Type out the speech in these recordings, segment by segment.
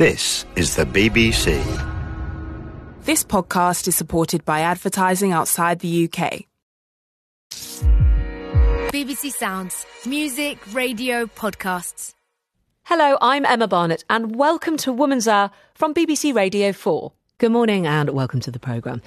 This is the BBC. This podcast is supported by advertising outside the UK. BBC Sounds. Music, radio, podcasts. Hello, I'm Emma Barnett, and welcome to Woman's Hour from BBC Radio 4. Good morning, and welcome to the programme.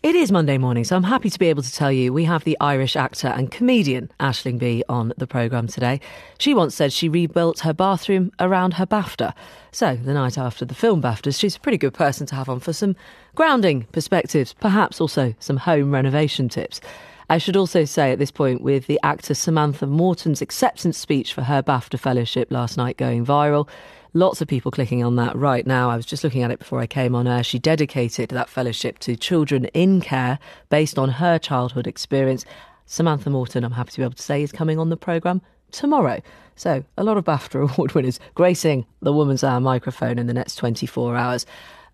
It is Monday morning, so I'm happy to be able to tell you we have the Irish actor and comedian Aisling Bea on the programme today. She once said she rebuilt her bathroom around her BAFTA. So, the night after the film BAFTAs, she's a pretty good person to have on for some grounding perspectives, perhaps also some home renovation tips. I should also say at this point, with the actor Samantha Morton's acceptance speech for her BAFTA fellowship last night going viral, Lots of people clicking on that right now. I was just looking at it before I came on air. She dedicated that fellowship to children in care based on her childhood experience. Samantha Morton, I'm happy to be able to say, is coming on the programme tomorrow. So, a lot of BAFTA award winners gracing the Woman's Hour microphone in the next 24 hours.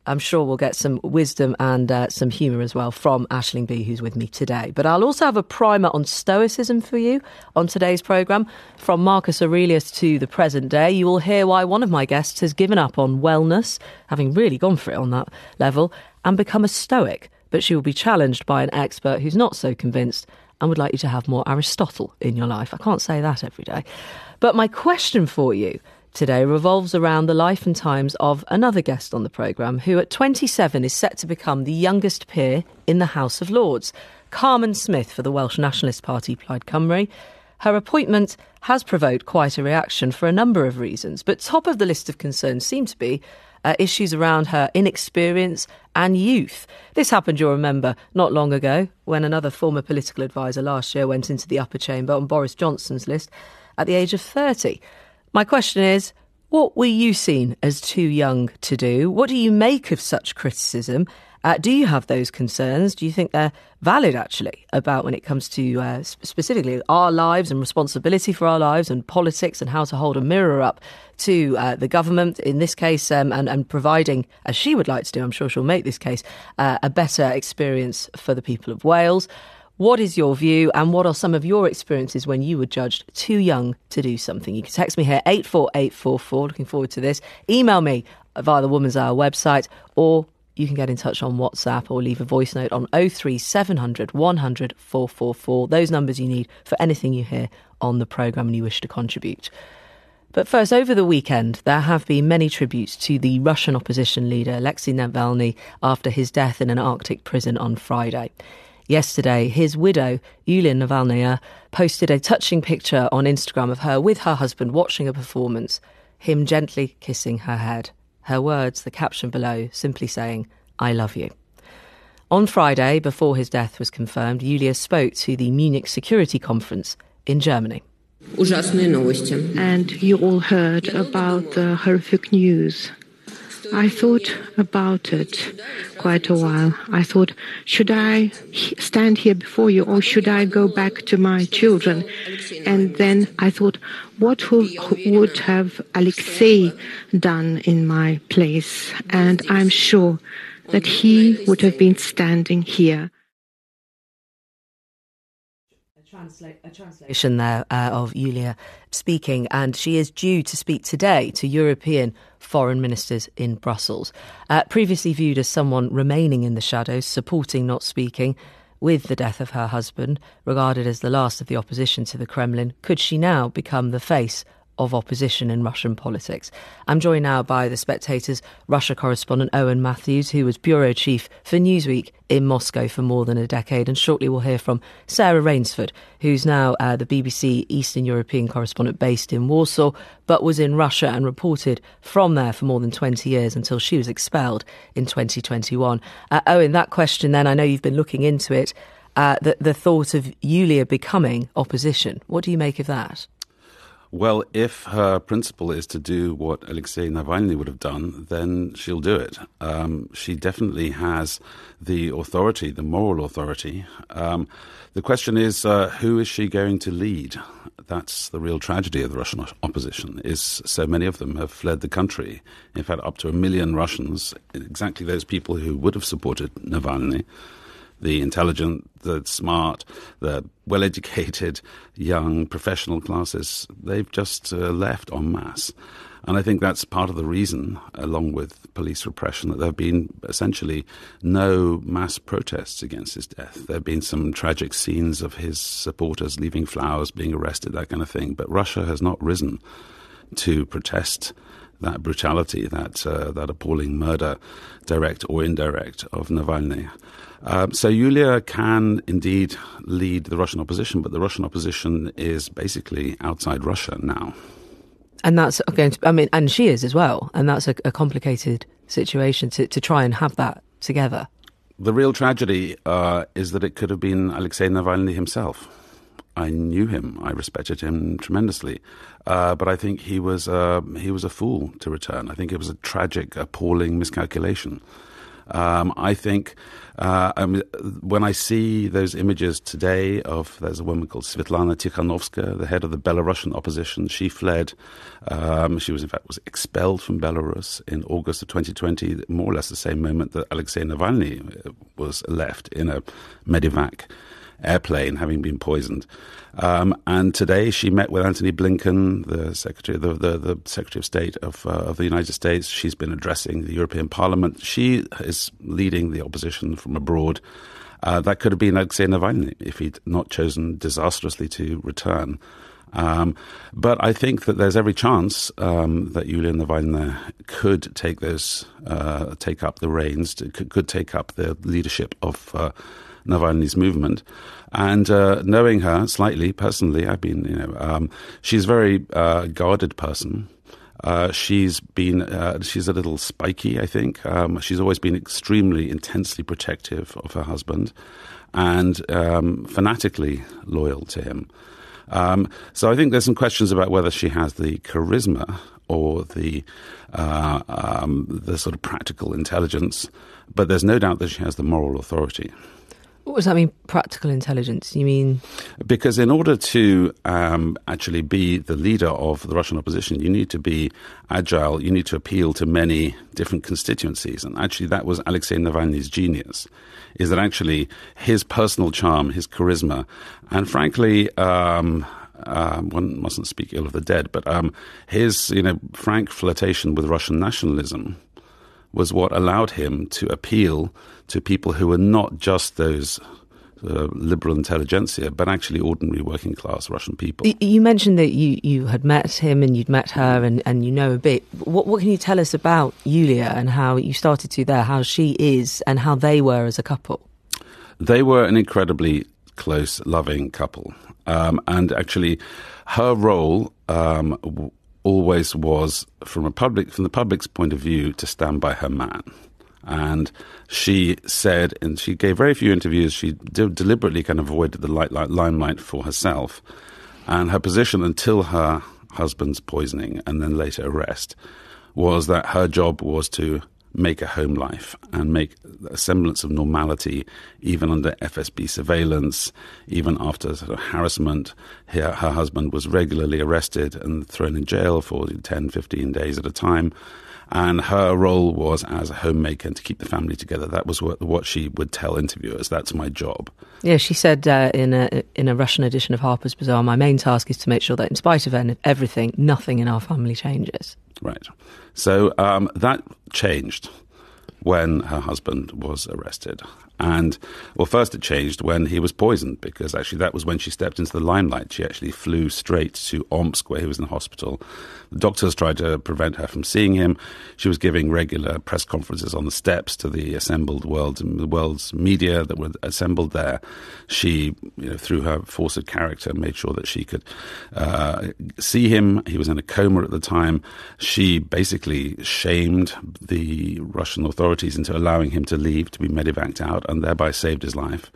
I'm sure we'll get some wisdom and uh, some humour as well from Aisling Bea, who's with me today. But I'll also have a primer on Stoicism for you on today's programme. From Marcus Aurelius to the present day, you will hear why one of my guests has given up on wellness, having really gone for it on that level, and become a Stoic. But she will be challenged by an expert who's not so convinced and would like you to have more Aristotle in your life. I can't say that every day. But my question for you today revolves around the life and times of another guest on the programme who at 27 is set to become the youngest peer in the House of Lords. Carmen Smith for the Welsh Nationalist Party Plaid Cymru. Her appointment has provoked quite a reaction for a number of reasons, but top of the list of concerns seem to be uh, issues around her inexperience and youth. This happened, you'll remember, not long ago when another former political adviser last year went into the upper chamber on Boris Johnson's list at the age of 30. My question is what were you seen as too young to do? What do you make of such criticism? Uh, do you have those concerns? Do you think they're valid, actually, about when it comes to uh, specifically our lives and responsibility for our lives and politics and how to hold a mirror up to uh, the government in this case um, and, and, providing, as she would like to do, I'm sure she'll make this case, uh, a better experience for the people of Wales? What is your view, and what are some of your experiences when you were judged too young to do something? You can text me here, 84844. Looking forward to this. Email me via the Woman's Hour website, or you can get in touch on WhatsApp or leave a voice note on 03700 100 444. Those numbers you need for anything you hear on the programme and you wish to contribute. But first, over the weekend, there have been many tributes to the Russian opposition leader Alexei Navalny after his death in an Arctic prison on Friday. Yesterday, his widow, Yulia Navalnaya, posted a touching picture on Instagram of her with her husband watching a performance, him gently kissing her head. Her words, the caption below, simply saying, I love you. On Friday, before his death was confirmed, Yulia spoke to the Munich Security Conference in Germany. And you all heard about the horrific news I thought about it quite a while. I thought, should I stand here before you or should I go back to my children? And then I thought, what would have Alexei done in my place? And I'm sure that he would have been standing here a translation there uh, of Yulia speaking, and she is due to speak today to European foreign ministers in Brussels. Uh, previously viewed as someone remaining in the shadows, supporting not speaking, with the death of her husband, regarded as the last of the opposition to the Kremlin, could she now become the face of opposition in Russian politics. I'm joined now by the Spectator's Russia correspondent Owen Matthews, who was bureau chief for Newsweek in Moscow for more than a decade. And shortly we'll hear from Sarah Rainsford, who's now uh, the BBC Eastern European correspondent based in Warsaw, but was in Russia and reported from there for more than 20 years until she was expelled in 2021. Uh, Owen, that question then, I know you've been looking into it. Uh, the, the thought of Yulia becoming opposition. What do you make of that? Well, if her principle is to do what Alexei Navalny would have done, then she'll do it. Um, she definitely has the authority, the moral authority. Um, the question is, uh, who is she going to lead? That's the real tragedy of the Russian opposition. Is so many of them have fled the country. In fact, up to a million Russians, exactly those people who would have supported Navalny the intelligent, the smart, the well educated young professional classes, they've just uh, left en masse. And I think that's part of the reason, along with police repression, that there have been essentially no mass protests against his death. There have been some tragic scenes of his supporters leaving flowers, being arrested, that kind of thing. But Russia has not risen to protest that brutality, that uh, that appalling murder, direct or indirect, of Navalny. Um, so Yulia can indeed lead the Russian opposition, but the Russian opposition is basically outside Russia now. And that's to, I mean, and she is as well. And that's a, a complicated situation to, to try and have that together. The real tragedy uh, is that it could have been Alexei Navalny himself. I knew him. I respected him tremendously, uh, but I think he was uh, he was a fool to return. I think it was a tragic, appalling miscalculation. Um, I think uh, mean, when I see those images today of there's a woman called Svetlana Tikhanovskaya, the head of the Belarusian opposition. She fled. Um, she was in fact was expelled from Belarus in August of 2020, more or less the same moment that Alexei Navalny was left in a medevac airplane, having been poisoned. Um, and today she met with Antony Blinken, the Secretary, the, the, the Secretary of State of, uh, of the United States. She's been addressing the European Parliament. She is leading the opposition from abroad. Uh, that could have been Alexei Navalny if he'd not chosen disastrously to return. Um, but I think that there's every chance um, that Yulia Navalny could take those, uh, take up the reins, to, could, take up the leadership of uh, Navalny's movement. And uh, knowing her slightly personally, I've been, you know, um, she's a very uh, guarded person. Uh, she's been, uh, she's a little spiky, I think. Um, she's always been extremely intensely protective of her husband and um, fanatically loyal to him. Um, so I think there's some questions about whether she has the charisma or the uh, um, the sort of practical intelligence, but there's no doubt that she has the moral authority. What does that mean, practical intelligence? You mean? Because in order to um, actually be the leader of the Russian opposition, you need to be agile, you need to appeal to many different constituencies. And actually, that was Alexei Navalny's genius, is that actually his personal charm, his charisma, and frankly, um, um, one mustn't speak ill of the dead, but um, his you know frank flirtation with Russian nationalism was what allowed him to appeal to people who were not just those uh, liberal intelligentsia, but actually ordinary working class Russian people. You mentioned that you, you had met him and you'd met her and, and you know a bit. What, what can you tell us about Yulia and how you started to there, how she is and how they were as a couple? They were an incredibly close, loving couple. Um, and actually, her role um, always was from a public from the public's point of view to stand by her man. And she said, and she gave very few interviews. She de- deliberately kind of avoided the light, light, limelight for herself. And her position until her husband's poisoning and then later arrest was that her job was to make a home life and make a semblance of normality, even under FSB surveillance, even after sort of harassment. Her, her husband was regularly arrested and thrown in jail for 10, 15 days at a time. And her role was as a homemaker and to keep the family together. That was what, what she would tell interviewers. That's my job. Yeah, she said uh, in a in a Russian edition of Harper's Bazaar, my main task is to make sure that, in spite of everything, nothing in our family changes. Right. So um, that changed when her husband was arrested. And, well, first it changed when he was poisoned, because actually that was when she stepped into the limelight. She actually flew straight to Omsk, where he was in the hospital. Doctors tried to prevent her from seeing him. She was giving regular press conferences on the steps to the assembled world, the world's media that were assembled there. She, you know, through her force of character, made sure that she could uh, see him. He was in a coma at the time. She basically shamed the Russian authorities into allowing him to leave to be medevaced out and thereby saved his life.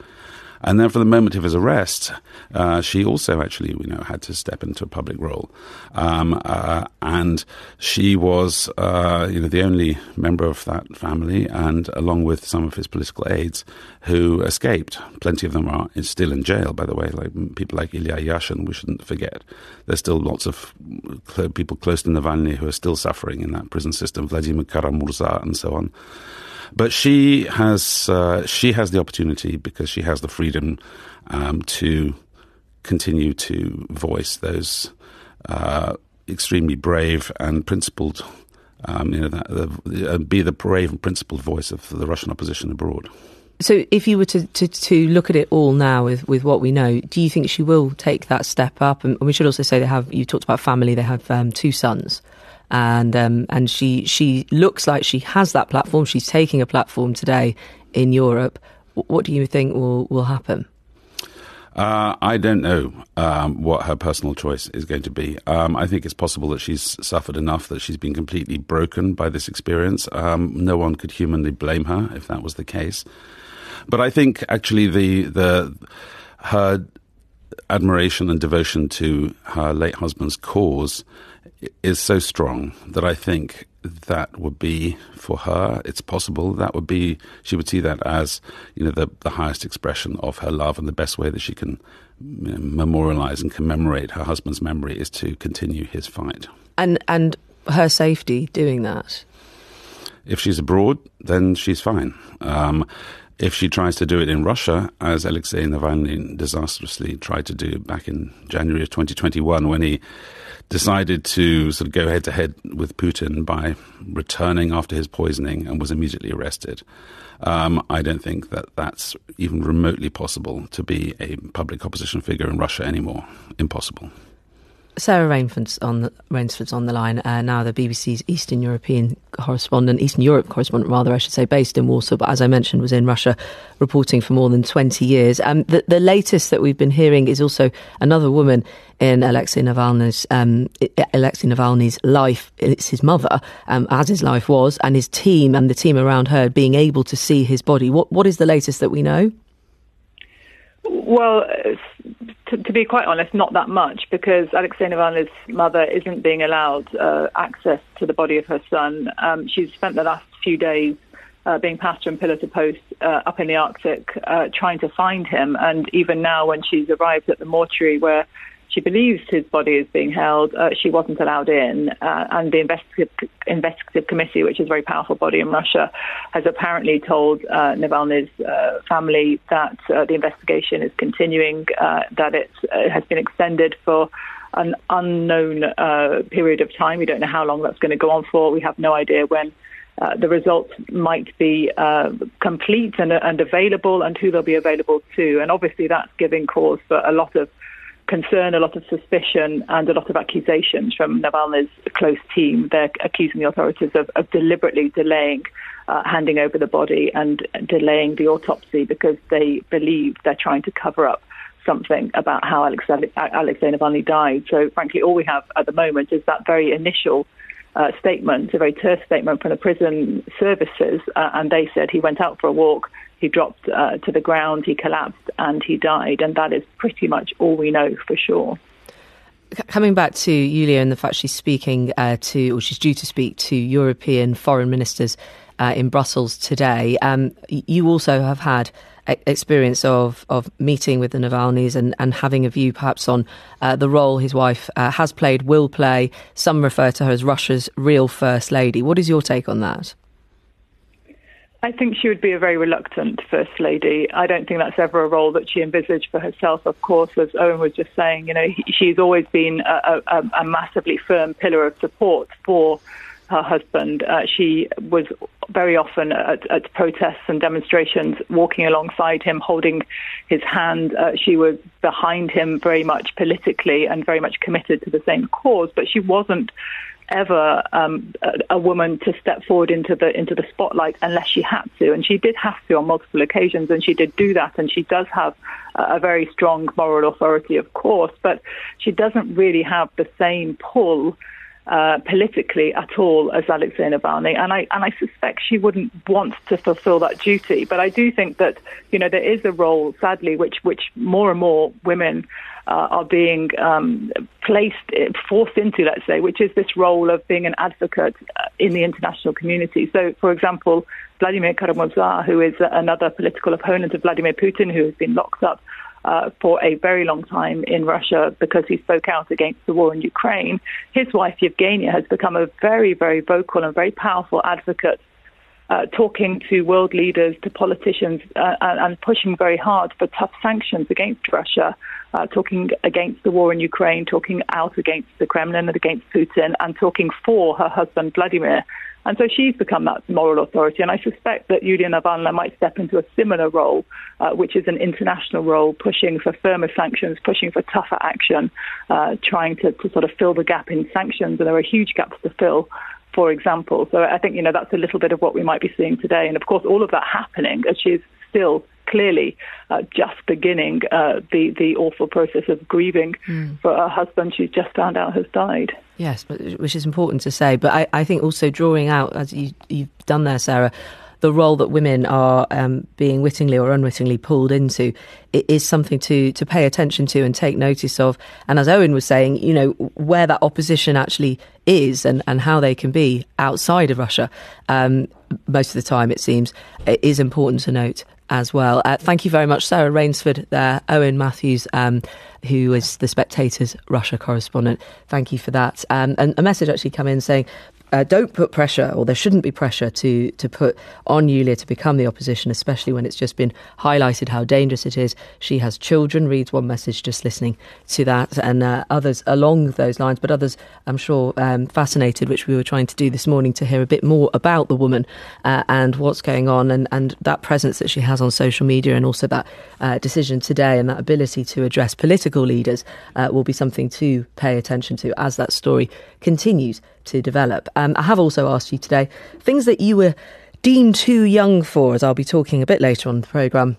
And then, for the moment of his arrest, uh, she also actually, you know, had to step into a public role, um, uh, and she was, uh, you know, the only member of that family, and along with some of his political aides, who escaped. Plenty of them are still in jail, by the way. Like people like Ilya Yashin, we shouldn't forget. There's still lots of people close to Navalny who are still suffering in that prison system. Vladimir Kara-Murza and so on. But she has uh, she has the opportunity because she has the freedom um, to continue to voice those uh, extremely brave and principled. Um, you know, that, uh, be the brave and principled voice of the Russian opposition abroad. So, if you were to, to, to, look at it all now with, with what we know, do you think she will take that step up? And we should also say they have. You talked about family; they have um, two sons, and um, and she she looks like she has that platform. She's taking a platform today in Europe. What do you think will will happen? Uh, I don't know um, what her personal choice is going to be. Um, I think it's possible that she's suffered enough that she's been completely broken by this experience. Um, no one could humanly blame her if that was the case. But I think actually the the her admiration and devotion to her late husband's cause is so strong that I think that would be for her. It's possible that would be she would see that as you know the the highest expression of her love and the best way that she can you know, memorialize and commemorate her husband's memory is to continue his fight. And and her safety doing that. If she's abroad, then she's fine. Um, if she tries to do it in Russia, as Alexei Navalny disastrously tried to do back in January of 2021, when he decided to sort of go head to head with Putin by returning after his poisoning and was immediately arrested. Um, I don't think that that's even remotely possible to be a public opposition figure in Russia anymore. Impossible. Sarah Rainford's on the, Rainsford's on the line uh, now, the BBC's Eastern European correspondent, Eastern Europe correspondent, rather, I should say, based in Warsaw, but as I mentioned, was in Russia reporting for more than 20 years. Um, the, the latest that we've been hearing is also another woman in Alexei Navalny's um, Alexei Navalny's life. It's his mother, um, as his life was, and his team and the team around her being able to see his body. What what is the latest that we know? Well, to, to, be quite honest, not that much because Alexei Navalny's mother isn't being allowed uh, access to the body of her son. Um, she's spent the last few days uh, being passed from pillar to post uh, up in the Arctic, uh, trying to find him. And even now, when she's arrived at the mortuary where she believes his body is being held. Uh, she wasn't allowed in, uh, and the investigative, investigative committee, which is a very powerful body in Russia, has apparently told uh, Navalny's uh, family that uh, the investigation is continuing, uh, that it has been extended for an unknown period of time. We don't know how long that's going to go on for. We have no idea when. Uh, the results might be uh, complete and, and, available and who they'll be available to. And obviously, that's giving cause for a lot of concern, a lot of suspicion, and a lot of accusations from Navalny's close team. They're accusing the authorities of, of deliberately delaying uh, handing over the body and delaying the autopsy because they believe they're trying to cover up something about how Alexei, Alexei Navalny died. So, frankly, all we have at the moment is that very initial uh, statement, a very terse statement from the prison services, uh, and they said he went out for a walk he dropped uh, to the ground, he collapsed, and he died. And that is pretty much all we know for sure. Coming back to Yulia and the fact she's speaking uh, to, or she's due to speak to European foreign ministers uh, in Brussels today, um, you also have had experience of, of meeting with the Navalny's and, and having a view perhaps on uh, the role his wife uh, has played, will play. Some refer to her as Russia's real first lady. What is your take on that? I think she would be a very reluctant First Lady. I don't think that's ever a role that she envisaged for herself. Of course, as Owen was just saying, you know, she's always been a, a, a massively firm pillar of support for her husband. Uh, she was very often at, at, protests and demonstrations, walking alongside him, holding his hand. Uh, she was behind him very much politically and very much committed to the same cause, but she wasn't ever um, a, a, woman to step forward into the into the spotlight unless she had to, and she did have to on multiple occasions, and she did do that, and she does have a, a very strong moral authority, of course, but she doesn't really have the same pull. Uh, politically at all as Alexei Navalny, and I and I suspect she wouldn't want to fulfil that duty. But I do think that you know there is a role, sadly, which which more and more women uh, are being um, placed, forced into, let's say, which is this role of being an advocate uh, in the international community. So, for example, Vladimir Kara-Murza, who is another political opponent of Vladimir Putin, who has been locked up uh, for a very long time in Russia because he spoke out against the war in Ukraine. His wife, Yevgenia, has become a very, very vocal and very powerful advocate uh, talking to world leaders, to politicians, uh, and pushing very hard for tough sanctions against Russia, uh, talking against the war in Ukraine, talking out against the Kremlin and against Putin, and talking for her husband Vladimir. And so she's become that moral authority. And I suspect that Yulia Navalny might step into a similar role, uh, which is an international role, pushing for firmer sanctions, pushing for tougher action, uh, trying to, to sort of fill the gap in sanctions. And there are huge gaps to fill for example. So I think, you know, that's a little bit of what we might be seeing today. And of course, all of that happening as she's still clearly uh, just beginning uh, the, the awful process of grieving mm. for her husband she's just found out has died. Yes, which is important to say. But I, I think also drawing out, as you, you've done there, Sarah, the role that women are um, being wittingly or unwittingly pulled into is something to to pay attention to and take notice of. And as Owen was saying, you know where that opposition actually is and, and how they can be outside of Russia. Um, most of the time, it seems, it is important to note as well. Uh, thank you very much, Sarah Rainsford, there, Owen Matthews, um, who is the Spectator's Russia correspondent. Thank you for that. Um, and a message actually come in saying uh, don't put pressure, or there shouldn't be pressure to to put on Yulia to become the opposition, especially when it's just been highlighted how dangerous it is. She has children. Reads one message just listening to that, and uh, others along those lines, but others, I'm sure, um, fascinated, which we were trying to do this morning to hear a bit more about the woman uh, and what's going on, and and that presence that she has on social media, and also that uh, decision today and that ability to address political leaders uh, will be something to pay attention to as that story continues to develop. Um, I have also asked you today things that you were deemed too young for, as I'll be talking a bit later on the programme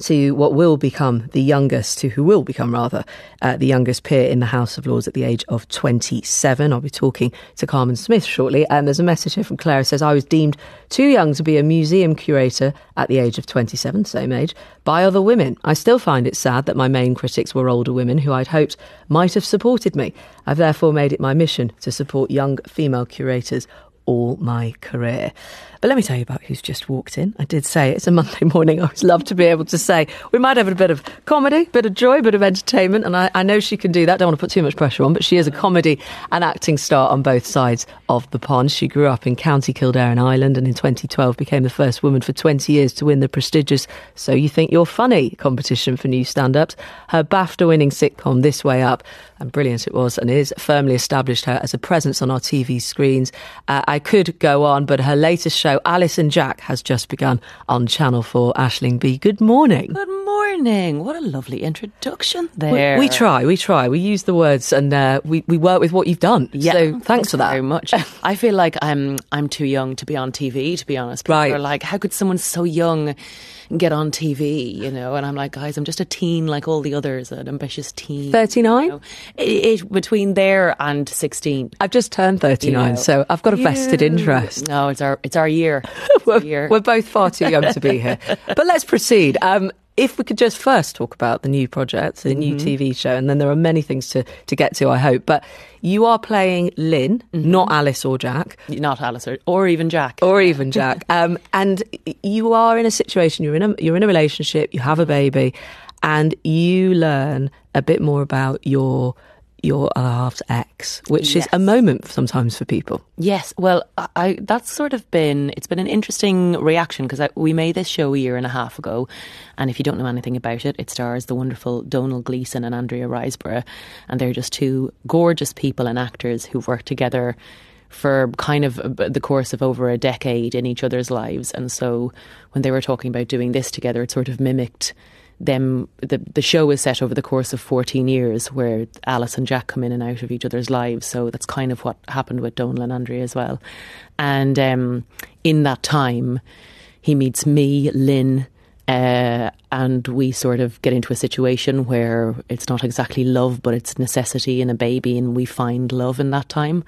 to what will become the youngest, to who will become rather uh, the youngest peer in the House of Lords at the age of 27. I'll be talking to Carmen Smith shortly. And there's a message here from Clara says, I was deemed too young to be a museum curator at the age of 27, same age, by other women. I still find it sad that my main critics were older women who I'd hoped might have supported me. I've therefore made it my mission to support young female curators all my career. But let me tell you about who's just walked in. I did say it's a Monday morning. I always love to be able to say we might have a bit of comedy, a bit of joy, a bit of entertainment, and I, I know she can do that. Don't want to put too much pressure on, but she is a comedy and acting star on both sides of the pond. She grew up in County Kildare in Ireland, and in 2012 became the first woman for 20 years to win the prestigious "So You Think You're Funny" competition for new stand-ups. Her BAFTA-winning sitcom "This Way Up," and brilliant it was, and is firmly established her as a presence on our TV screens. Uh, I could go on, but her latest show Alice and Jack has just begun on Channel 4. Aisling Bea, good morning. Good morning. What a lovely introduction there. We, we try, we try. We use the words and uh, we, we work with what you've done. Yeah. So thanks, thanks for that. very much. I feel like I'm, I'm too young to be on TV, to be honest. People right. are like, how could someone so young get on TV, you know? And I'm like, guys, I'm just a teen like all the others, an ambitious teen. 39? You know? it, it, between there and 16. I've just turned 39, you know, so I've got a vested interest. No, it's our, it's our year. It's we're, our year. we're both far too young to be here. But let's proceed. Um, if we could just first talk about the new project, the mm-hmm. new TV show, and then there are many things to, to get to, I hope. But you are playing Lynn, mm-hmm. not Alice or Jack. Not Alice or, or even Jack. Or even Jack. um, and you are in a situation, you're in a, you're in a relationship, you have a baby, and you learn a bit more about your your half's ex, which yes. is a moment sometimes for people. Yes, well, I, that's sort of been it's been an interesting reaction because we made this show a year and a half ago, and if you don't know anything about it, it stars the wonderful Domhnall Gleeson and Andrea Riseborough, and they're just two gorgeous people and actors who've worked together for kind of uh, the course of over a decade in each other's lives, and so when they were talking about doing this together, it sort of mimicked them the the show is set over the course of 14 years where Alice and Jack come in and out of each other's lives. So that's kind of what happened with Domhnall and Andrea as well. And um, in that time he meets me Lynn uh, and we sort of get into a situation where it's not exactly love but it's necessity and a baby and we find love in that time.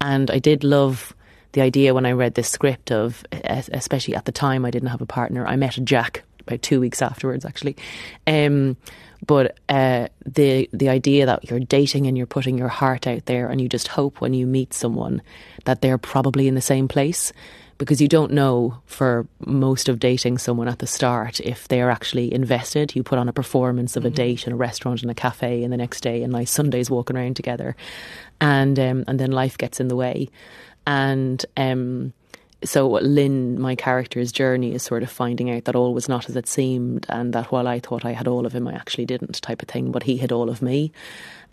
And I did love the idea when I read this script of especially at the time I didn't have a partner. I met Jack about two weeks afterwards, actually. Um, but uh, the the idea that you're dating and you're putting your heart out there, and you just hope when you meet someone that they're probably in the same place, because you don't know for most of dating someone at the start if they are actually invested. You put on a performance of mm-hmm. a date in a restaurant and a cafe, and the next day a nice Sundays walking around together, and um, and then life gets in the way, and. Um, so Lynn, my character's journey is sort of finding out that all was not as it seemed, and that while I thought I had all of him, I actually didn't, type of thing. But he had all of me,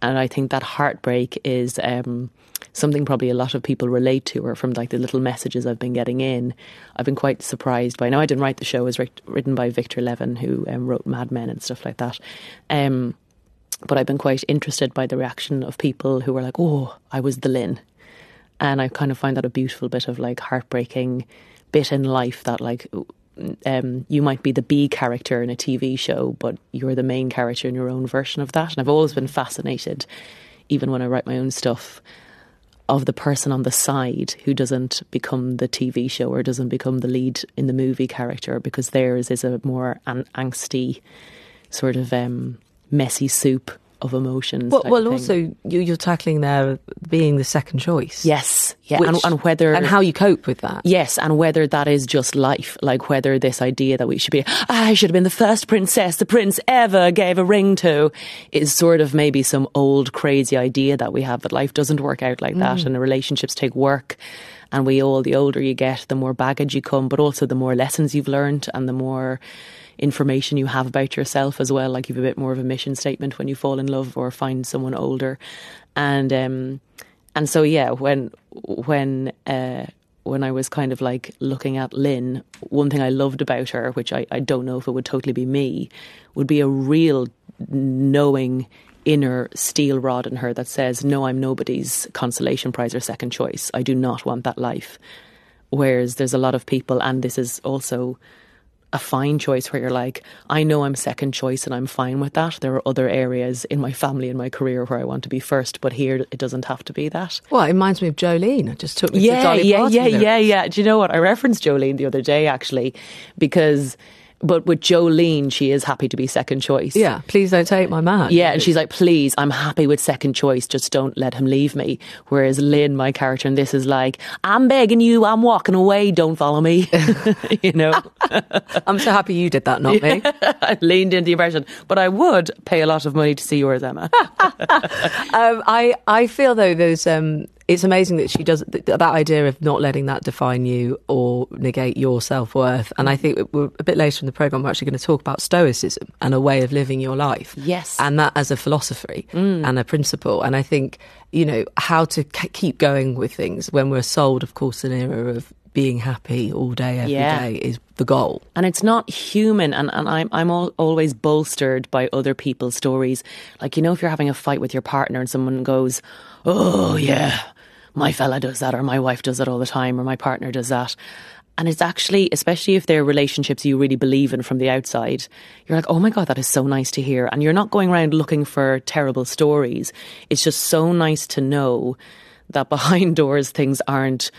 and I think that heartbreak is um, something probably a lot of people relate to, or from like the little messages I've been getting in. I've been quite surprised by. Now I didn't write the show; it was written by Victor Levin, who um, wrote Mad Men and stuff like that. Um, but I've been quite interested by the reaction of people who were like, "Oh, I was the Lynn." And I kind of find that a beautiful bit of like heartbreaking bit in life that like um, you might be the B character in a TV show, but you're the main character in your own version of that. And I've always been fascinated, even when I write my own stuff, of the person on the side who doesn't become the TV show or doesn't become the lead in the movie character because theirs is a more an- angsty, sort of um, messy soup of emotions. Well, well also you, are tackling there being the second choice. Yes, yeah, which, and, and, whether and how you cope with that. Yes, and whether that is just life, like whether this idea that we should be, I should have been the first princess the prince ever gave a ring to, is sort of maybe some old crazy idea that we have that life doesn't work out like mm. that, and the relationships take work. And we all, the older you get, the more baggage you come, but also the more lessons you've learned and the more information you have about yourself as well. Like you've a bit more of a mission statement when you fall in love or find someone older, and um, and so yeah, when when uh, when I was kind of like looking at Lynn, one thing I loved about her, which I, I don't know if it would totally be me, would be a real knowing inner steel rod in her that says, No, I'm nobody's consolation prize or second choice. I do not want that life. Whereas there's a lot of people, and this is also a fine choice where you're like, I know I'm second choice and I'm fine with that. There are other areas in my family and my career where I want to be first, but here it doesn't have to be that. Well, it reminds me of Jolene. It just took me yeah, to yeah, yeah, yeah, yeah. Do you know what? I referenced Jolene the other day actually because but with Jolene, she is happy to be second choice. Yeah, please don't take my man. Yeah, and she's like, please, I'm happy with second choice, just don't let him leave me. Whereas Lynn, my character in this, is like, I'm begging you, I'm walking away, don't follow me. you know? I'm so happy you did that, not me. I leaned into the impression, but I would pay a lot of money to see yours, Emma. um, I, I feel though, there's, um, it's amazing that she does that idea of not letting that define you or negate your self worth. And I think we're a bit later in the program, we're actually going to talk about stoicism and a way of living your life. Yes, and that as a philosophy mm. and a principle. And I think you know how to k- keep going with things when we're sold, of course, an era of being happy all day every yeah. day is the goal and it's not human and, and i'm i'm all, always bolstered by other people's stories like you know if you're having a fight with your partner and someone goes oh yeah my fella does that or my wife does that all the time or my partner does that. And it's actually, especially if they're relationships you really believe in from the outside, you're like, oh my God, that is so nice to hear. And you're not going around looking for terrible stories. It's just so nice to know that behind doors things aren't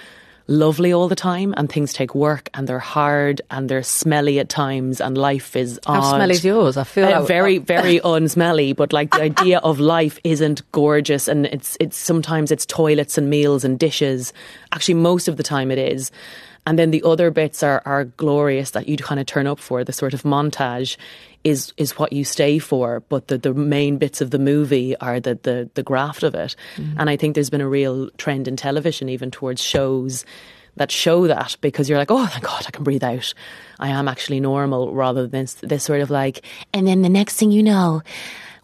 lovely all the time and things take work and they're hard and they're smelly at times and life is How odd. smelly is yours? I feel uh, like very, very unsmelly, but like the idea of life isn't gorgeous and it's, it's sometimes it's toilets and meals and dishes. Actually, most of the time it is. And then the other bits are, are glorious that you'd kind of turn up for, the sort of montage is is what you stay for, but the, the main bits of the movie are the the, the graft of it. Mm-hmm. And I think there's been a real trend in television even towards shows that show that because you're like, oh, thank God, I can breathe out. I am actually normal rather than this, this sort of like, and then the next thing you know,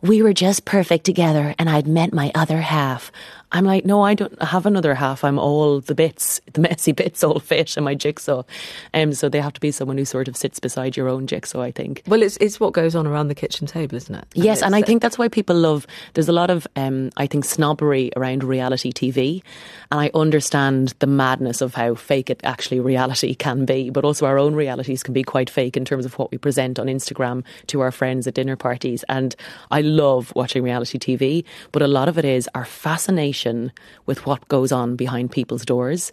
we were just perfect together and I'd met my other half. I'm like, no, I don't have another half. I'm all the bits, the messy bits all fit in my jigsaw. Um, so they have to be someone who sort of sits beside your own jigsaw, I think. Well, it's, it's what goes on around the kitchen table, isn't it? And yes, and I think that's why people love, there's a lot of, um, I think, snobbery around reality TV. And I understand the madness of how fake it actually reality can be, but also our own realities can be quite fake in terms of what we present on Instagram to our friends at dinner parties. And I love watching reality TV, but a lot of it is our fascination with what goes on behind people's doors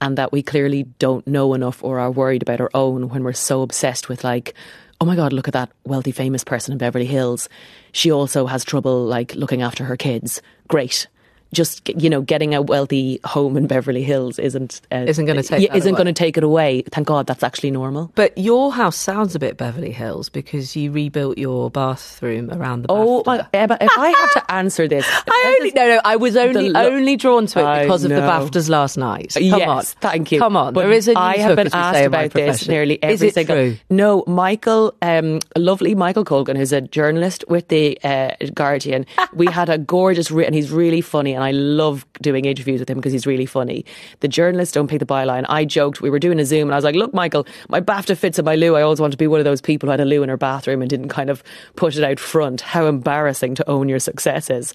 and that we clearly don't know enough or are worried about our own when we're so obsessed with like oh my god look at that wealthy famous person in Beverly Hills. She also has trouble like looking after her kids. Great just you know getting a wealthy home in Beverly Hills isn't uh, Isn't gonna take yeah, that isn't going to take it away. Thank God that's actually normal. But your house sounds a bit Beverly Hills because you rebuilt your bathroom around the. Oh my, Emma, if I have to answer this, I only no no. I was only lo- only drawn to it because of the. BAFTAs last night. Come yes, on, thank you. Come on, But there is a I have been asked say about this nearly every Is it single. true? No, Michael, um, lovely Michael Colgan, who's a journalist with the uh, Guardian. we had a gorgeous, re- and he's really funny, and I love doing interviews with him because he's really funny. The journalists don't pick the byline. I joked we were doing a Zoom, and I was like, "Look, Michael, my BAFTA fits in my loo. I always want to be one of those people who had a loo in her bathroom and didn't kind of put it out front. How embarrassing to own your successes."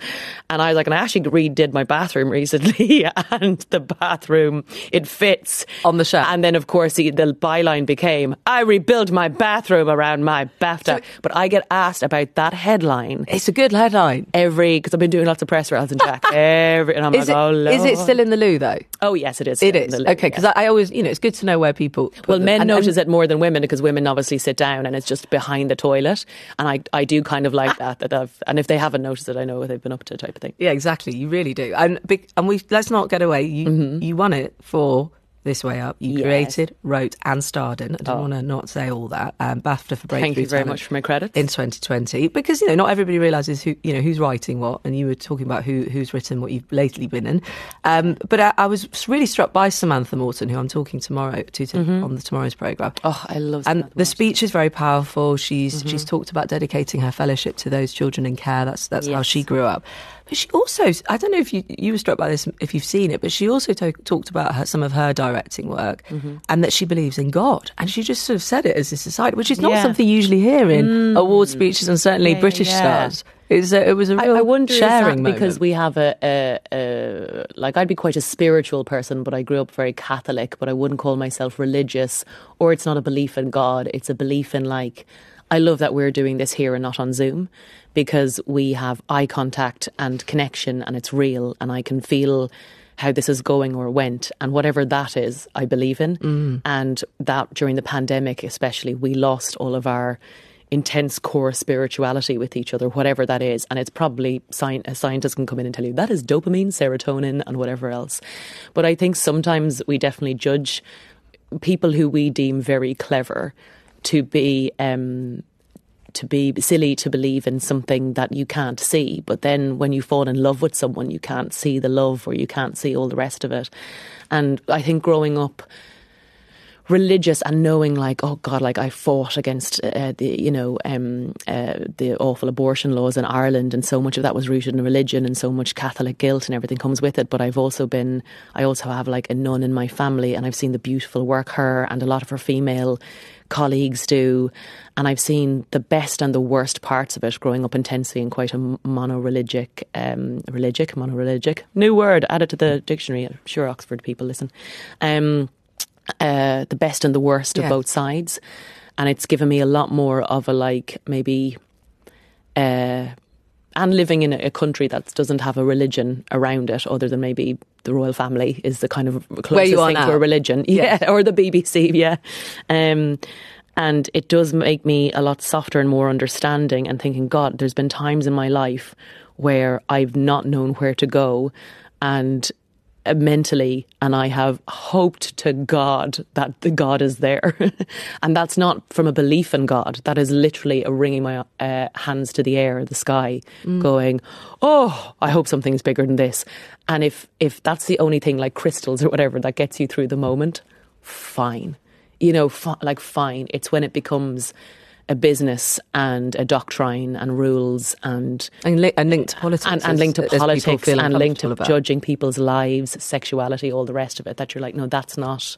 And I was like, and I actually redid my bathroom recently, and the bathroom it fits On the shelf. And then, of course, the, the byline became, "I rebuilt my bathroom around my BAFTA." but I get asked about that headline It's a good headline. every because I've been doing lots of press rounds and Jack every, and I'm Is it, "Oh, Lord. is it still in the loo though? Oh, yes, it is. It the loo, okay because yes. I, I always you know it's good to know where people. Well, men And- and- notice it more than women because women obviously sit down and it's just behind the toilet, and I I do kind of like ah. that. That I've and if they haven't noticed it, I know what they've been up to, type of thing. Yeah, exactly. You really do. And and we let's not get away. You mm-hmm. you won it for this way up. You Mm-hmm. Yes. Oh. created, wrote, and starred in. I don't want to not say all that. Um, BAFTA for breakthrough. Thank you very Talent much for my credits. in 2020 because you know not everybody realizes who you know who's writing what and you were talking about who who's written what you've lately been in um, but I, I was really struck by Samantha Morton who I'm talking tomorrow to, to on the tomorrow's program Oh, I love and Samantha the Morton. speech is very powerful she's she's talked about dedicating her fellowship to those children in care that's that's how she grew up but she also I don't know if you you were struck by this if you've seen it but she also to- talked about her, some of her directing work mm-hmm. and that she believes in God and she just sort of said it as a aside which is not Yeah. something you usually hear in mm. award speeches and certainly Yeah, British yeah. stars it's a, it was a I, real I wonder sharing because we have a, a, a like I'd be quite a spiritual person, but I grew up very Catholic, but I wouldn't call myself religious. Or it's not a belief in God; it's a belief in like I love that we're doing this here and not on Zoom because we have eye contact and connection, and it's real, and I can feel how this is going or went, and whatever that is, I believe in. And that during the pandemic, especially, we lost all of our intense core spirituality with each other, whatever that is. And it's probably sci- a scientist can come in and tell you that is dopamine, serotonin, and whatever else. But I think sometimes we definitely judge people who we deem very clever to be. Um, to be silly to believe in something that you can't see. But then when you fall in love with someone, you can't see the love or you can't see all the rest of it. And I think growing up, religious and knowing like oh god like I fought against uh, the you know um, uh, the awful abortion laws in Ireland and so much of that was rooted in religion and so much Catholic guilt and everything comes with it but I've also been I also have like a nun in my family and I've seen the beautiful work her and a lot of her female colleagues do and I've seen the best and the worst parts of it growing up intensely in quite a mono-religic um, religic mono-religic new word added to the dictionary I'm sure Oxford people listen um uh, the best and the worst Yeah. of both sides, and it's given me a lot more of a like maybe. Uh, and living in a, country that doesn't have a religion around it, other than maybe the royal family is the kind of closest thing now. to a religion, Yes. yeah, or the BBC, yeah. Um, and it does make me a lot softer and more understanding, and thinking, God, there's been times in my life where I've not known where to go, and mentally and I have hoped to God that the God is there. and that's not from a belief in God. That is literally a wringing my uh, hands to the air, the sky, going, "Oh, I hope something's bigger than this." And if if that's the only thing like crystals or whatever that gets you through the moment, fine. You know, fi- like fine. It's when it becomes a business and a doctrine and rules and and, li- and linked to politics and, and linked to politics and linked to about. judging people's lives, sexuality, all the rest of it. That you're like, no, that's not.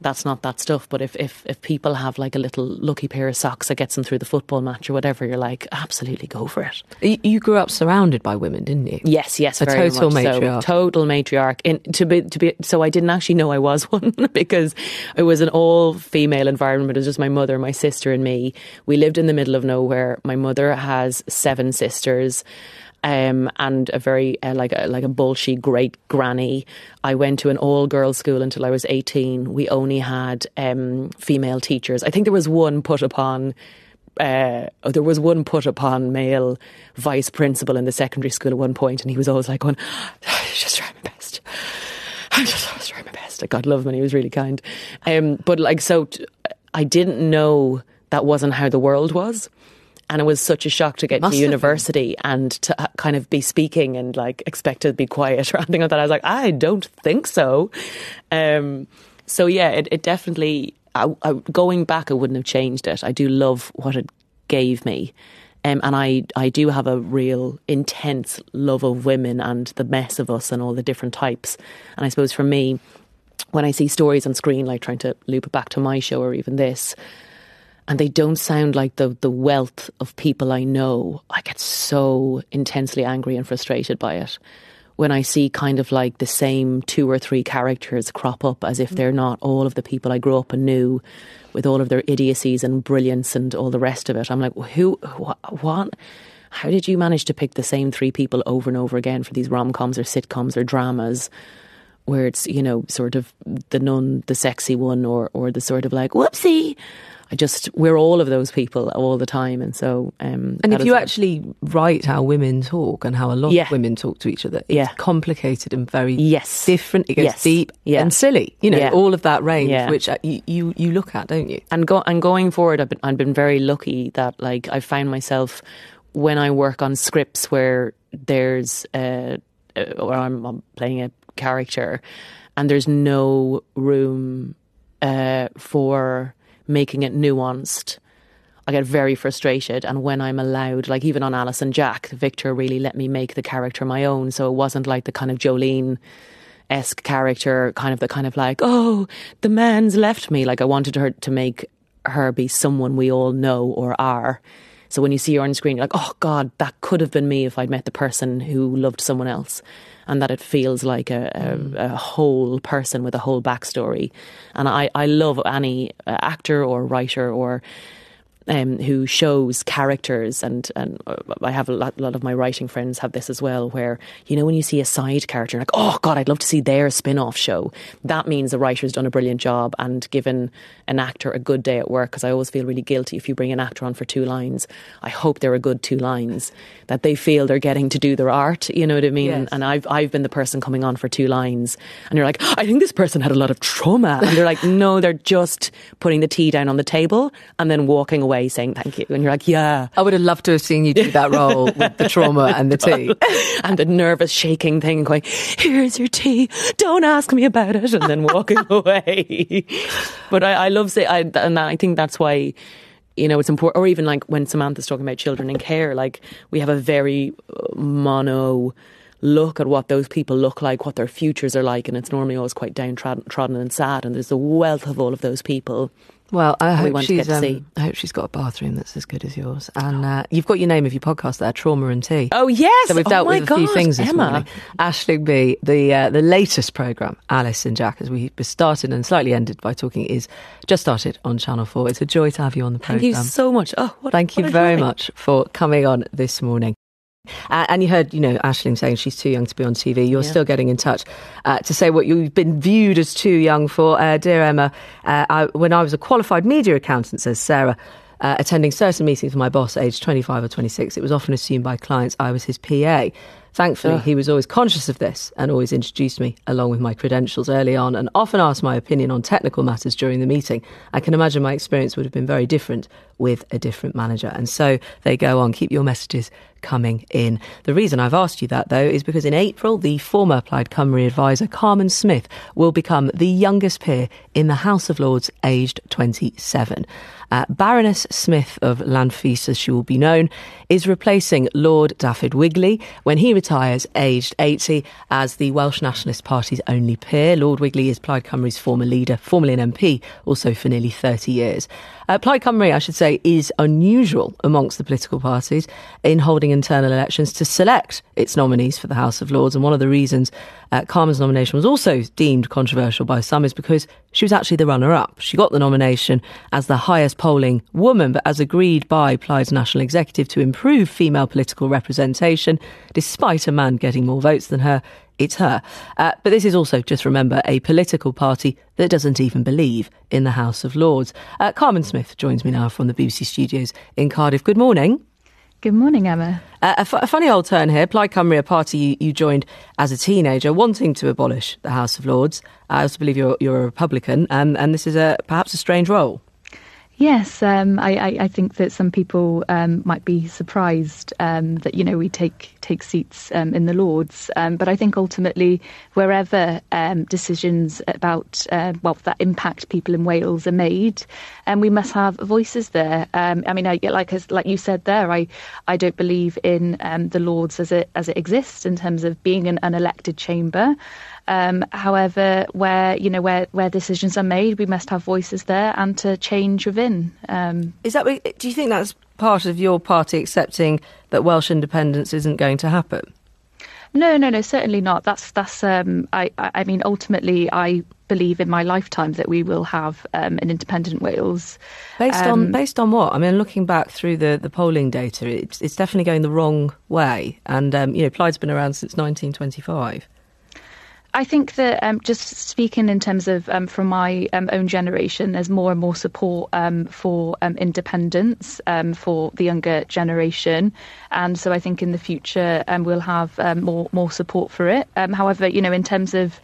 That's not that stuff. But if, if, if people have like a little lucky pair of socks that gets them through the football match or whatever, you're like, absolutely go for it. You, grew up surrounded by women, didn't you? Yes, yes, A total much so. matriarch. Total matriarch. In, to be to be so, I didn't actually know I was one because it was an all female environment. It was just my mother, my sister, and me. We lived in the middle of nowhere. My mother has seven sisters. Um, and a very uh, like a like a bullshy great granny. I went to an all girls school until I was eighteen. We only had um, female teachers. I think there was one put upon uh, there was one put upon male vice principal in the secondary school at one point, and he was always like going, "Just try my best." I'm just always trying my best. Like, God love him, he was really kind. Um, but like, so t- I didn't know that wasn't how the world was. And it was such a shock to get Must to university and to uh, kind of be speaking and like expect to be quiet or anything like that. I was like, I don't think so. Um, so yeah, it, it definitely, I, I, going back, I wouldn't have changed it. I do love what it gave me. Um, and I, I do have a real intense love of women and the mess of us and all the different types. And I suppose for me, when I see stories on screen, like trying to loop it back to my show or even this, and they don't sound like the the wealth of people I know, I get so intensely angry and frustrated by it. When I see kind of like the same two or three characters crop up as if mm. they're not all of the people I grew up and knew, with all of their idiocies and brilliance and all the rest of it, I'm like, who, wh- what? How did you manage to pick the same three people over and over again for these rom coms or sitcoms or dramas? Where it's you know sort of the nun, the sexy one, or or the sort of like whoopsie. I just we're all of those people all the time, and so um, And if you actually write how women talk and how a lot Yeah. of women talk to each other, it's Yeah. complicated and very Yes. different. It goes Yes. deep Yeah. and silly. You know, all of that range, which uh, you, you you look at, don't you? and go and going forward, I've been I've been very lucky that like I found myself when I work on scripts where there's uh, uh, or I'm, I'm playing a character, and there's no room uh, for making it nuanced. I get very frustrated, and when I'm allowed, like even on Alice and Jack, Victor really let me make the character my own, so it wasn't like the kind of Jolene esque character, kind of the kind of like, oh, the man's left me. Like I wanted her to make her be someone we all know or are. So when you see her on screen, you're like, oh God, that could have been me if I'd met the person who loved someone else. And that it feels like a, a, a whole person with a whole backstory. And I, I love any uh, actor or writer or um, who shows characters, and and uh, I have a lot, a lot of my writing friends have this as well, where you know when you see a side character, like oh god, I'd love to see their spin-off show. That means the writer's done a brilliant job and given an actor a good day at work. Because I always feel really guilty if you bring an actor on for two lines. I hope they're a good two lines that they feel they're getting to do their art. You know what I mean? Yes. And I've I've been the person coming on for two lines, and you're like, I think this person had a lot of trauma, and they're like, no, they're just putting the tea down on the table and then walking away saying thank you, and you're like, yeah, I would have loved to have seen you do that role with the trauma and the tea. and the nervous shaking thing, going, here's your tea, don't ask me about it, and then walking away. But I, I love say, I, and I think that's why. You know, it's important, or even like when Samantha's talking about children in care, like we have a very uh, mono look at what those people look like, what their futures are like, and it's normally always quite downtrodden and sad. And there's a wealth of all of those people. Well, I we hope to she's get to see. um, I hope she's got a bathroom that's as good as yours, and uh, you've got your name of your podcast there, Trauma and Tea. Oh yes, So we've Oh, dealt my with a few things this Emma. morning. Aisling Bea, the uh, the latest program, Alice and Jack, as we started and slightly ended by talking, is just started on Channel Four. It's a joy to have you on the programme. Thank you so much. Oh, what, Thank you what a very joy. much for coming on this morning. Uh, and you heard, you know, Aisling saying she's too young to be on TV. You're Yeah. still getting in touch uh, to say what you've been viewed as too young for. Uh, dear Emma, uh, I, when I was a qualified media accountant, says Sarah, uh, attending certain meetings with my boss, aged 25 or 26, it was often assumed by clients I was his PA. Thankfully, he was always conscious of this and always introduced me along with my credentials early on and often asked my opinion on technical matters during the meeting. I can imagine my experience would have been very different with a different manager. And so they go on. Keep your messages coming in. The reason I've asked you that, though, is because in April, the former Plaid Cymru advisor, Carmen Smith, will become the youngest peer in the House of Lords, aged 27. Uh, Baroness Smith of Llanfaes, as she will be known, is replacing Lord Dafydd Wigley when he retires, aged 80, as the Welsh Nationalist Party's only peer. Lord Wigley is Plaid Cymru's former leader, formerly an MP, also for nearly 30 years. Uh, Plaid Cymru, I should say, is unusual amongst the political parties in holding internal elections to select its nominees for the House of Lords. And one of the reasons uh, Carmen's nomination was also deemed controversial by some is because she was actually the runner up. She got the nomination as the highest polling woman, but as agreed by Plaid's national executive to improve female political representation, despite a man getting more votes than her, it's her. Uh, but this is also, just remember, a political party that doesn't even believe in the House of Lords. Uh, Carmen Smith joins me now from the BBC studios in Cardiff. Good morning. Good morning, Emma. Uh, a, f- a funny old turn here. Plaid Cymru, a party you, you, joined as a teenager, wanting to abolish the House of Lords. I also believe you're, you're a Republican, um, and this is a perhaps a strange role. Yes, um, I, I, I, think that some people um, might be surprised um, that you know we take take seats um, in the Lords, um, but I think ultimately wherever um, decisions about uh, well that impact people in Wales are made, and we must have voices there. I mean, I, like like you said there, I I don't believe in the Lords as it as it exists in terms of being an unelected chamber. Um, however, where you know where where decisions are made, we must have voices there and to change within. Um, Is that? Do you think that's part of your party accepting that Welsh independence isn't going to happen? No, no, no, certainly not. That's that's. Um, I, I mean, ultimately, I believe in my lifetime that we will have um, an independent Wales. Based um, on based on what? I mean, looking back through the, the polling data, it's it's definitely going the wrong way. And um, you know, Plaid's been around since 1925. I think that um, just speaking in terms of um, from my um, own generation, there's more and more support um, for um, independence um, for the younger generation, and so I think in the future we'll have more more support for it. however, you know, in terms of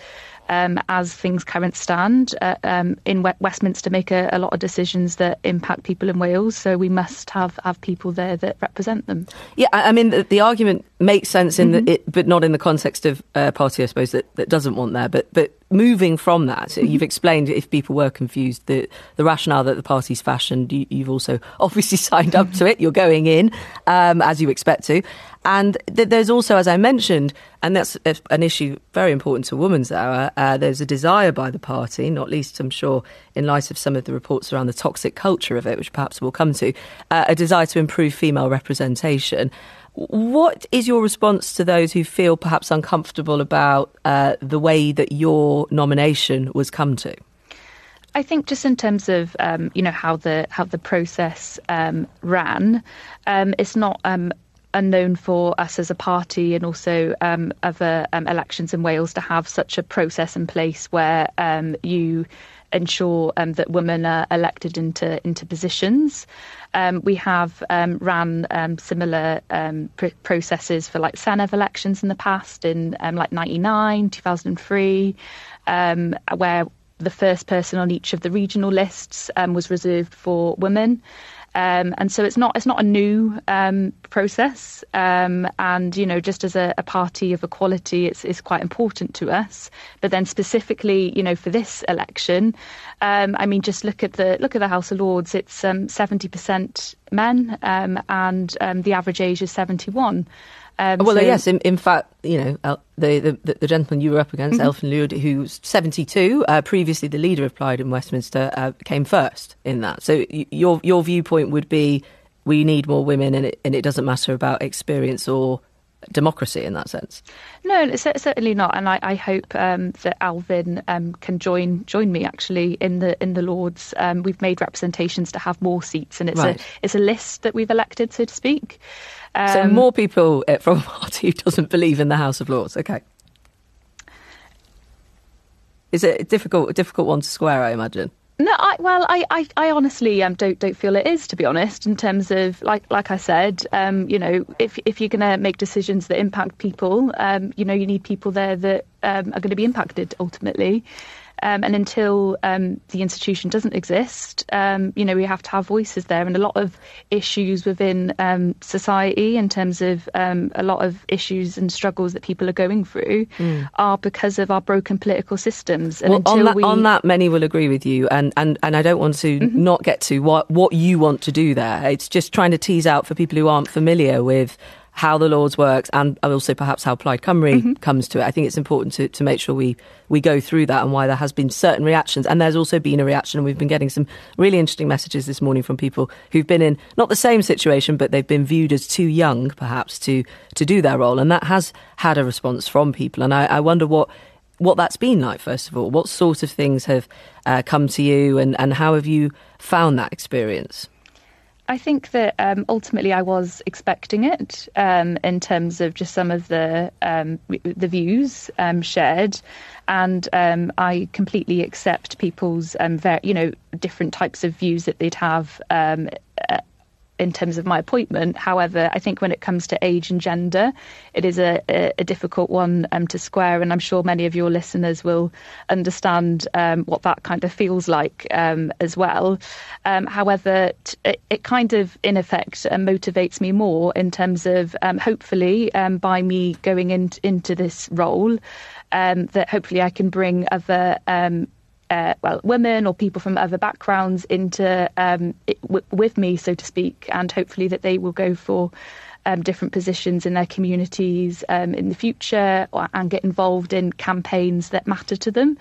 um, as things current stand uh, um, in Westminster make a, a, lot of decisions that impact people in Wales. So we must have, have people there that represent them. Yeah, I mean the, the argument makes sense in mm-hmm. the, it, but not in the context of a party, I suppose that, that doesn't want there. But but moving from that, mm-hmm. you've explained if people were confused the the rationale that the party's fashioned. You, have also obviously signed up to it. You're going in um, as you expect to. And th- there's also, as I mentioned, and that's an issue very important to Women's Hour, uh, there's a desire by the party, not least, I'm sure, in light of some of the reports around the toxic culture of it, which perhaps we'll come to, uh, a desire to improve female representation. What is your response to those who feel perhaps uncomfortable about uh, the way that your nomination was come to? I think just in terms of um, you know how the how the process um, ran, um, it's not um, unknown for us as a party and also um, other um, elections in Wales to have such a process in place where um, you ensure um, that women are elected into into positions. Um, we have um, ran similar pr- processes for like Senedd elections in the past in like 99, 2003, where the first person on each of the regional lists was reserved for women. Um, and so it's not it's not a new um, process. Um, and you know, just as a, a, party of equality, it's, it's quite important to us. But then specifically, you know, for this election, um, I mean, just look at the look at the House of Lords. It's um, seventy percent men, um, and the average age is seventy one. Um, well, so, yes, in, in, fact, you know, the, the, the gentleman you were up against, mm-hmm. Elfyn Llwyd, who's 72, uh, previously the leader of Plaid in Westminster, uh, came first in that. So your your viewpoint would be we need more women, and it, and it doesn't matter about experience or democracy in that sense. No, certainly not. And I, I hope um, that Elfyn um, can join join me actually in the in the Lords. Um, we've made representations to have more seats, and it's right. a it's a list that we've elected, so to speak. Um, so more people eh, from a party who doesn't believe in the House of Lords. Okay. Is it a difficult, a difficult one to square? I imagine. No, I, well, I, I, I honestly um, don't don't feel it is to be honest. In terms of like like I said, um, you know, if if you're going to make decisions that impact people, um, you know, you need people there that um, are going to be impacted ultimately. Um, and until um, the institution doesn't exist, um, you know, we have to have voices there. And a lot of issues within um, society, in terms of um, a lot of issues and struggles that people are going through, mm. are because of our broken political systems. And well, on that, we... on that, many will agree with you. And, and, and I don't want to mm-hmm. not get to what, what you want to do there. It's just trying to tease out for people who aren't familiar with how the Lords works and also perhaps how Plaid Cymru mm-hmm. comes to it. I think it's important to, to make sure we, we go through that and why there has been certain reactions. And there's also been a reaction, and we've been getting some really interesting messages this morning from people who've been in not the same situation, but they've been viewed as too young, perhaps, to, to do their role. And that has had a response from people. And I, I wonder what what that's been like, first of all. What sort of things have uh, come to you, and, and how have you found that experience? I think that um, ultimately I was expecting it um, in terms of just some of the um, the views um, shared, and um, I completely accept people's um, ver- you know different types of views that they'd have in terms of my appointment. However, I think when it comes to age and gender, it is a, a, a difficult one um, to square, and I'm sure many of your listeners will understand um, what that kind of feels like um, as well. Um, however, t- it, kind of, in effect, uh, motivates me more in terms of um, hopefully um, by me going in, into this role. that hopefully I can bring other uh, well, women or people from other backgrounds into um, it, w- with me, so to speak, and hopefully that they will go for um, different positions in their communities um, in the future or, and get involved in campaigns that matter to them.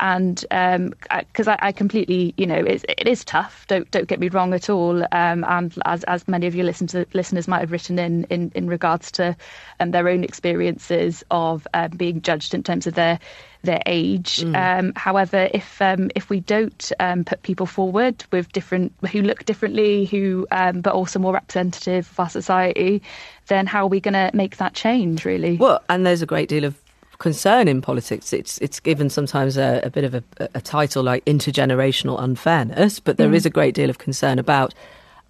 And because um, I, I, completely, you know, it, it is tough. Don't don't get me wrong at all. Um, and as as many of your listen listeners might have written in in, in regards to um, their own experiences of uh, being judged in terms of their their age. Mm. Um, however, if um, if we don't um, put people forward with different who look differently, who um, but also more representative of our society, then how are we going to make that change? Really? Well, and there's a great deal of concern in politics. It's it's given sometimes a, a bit of a, a, title like intergenerational unfairness, but there mm. is a great deal of concern about.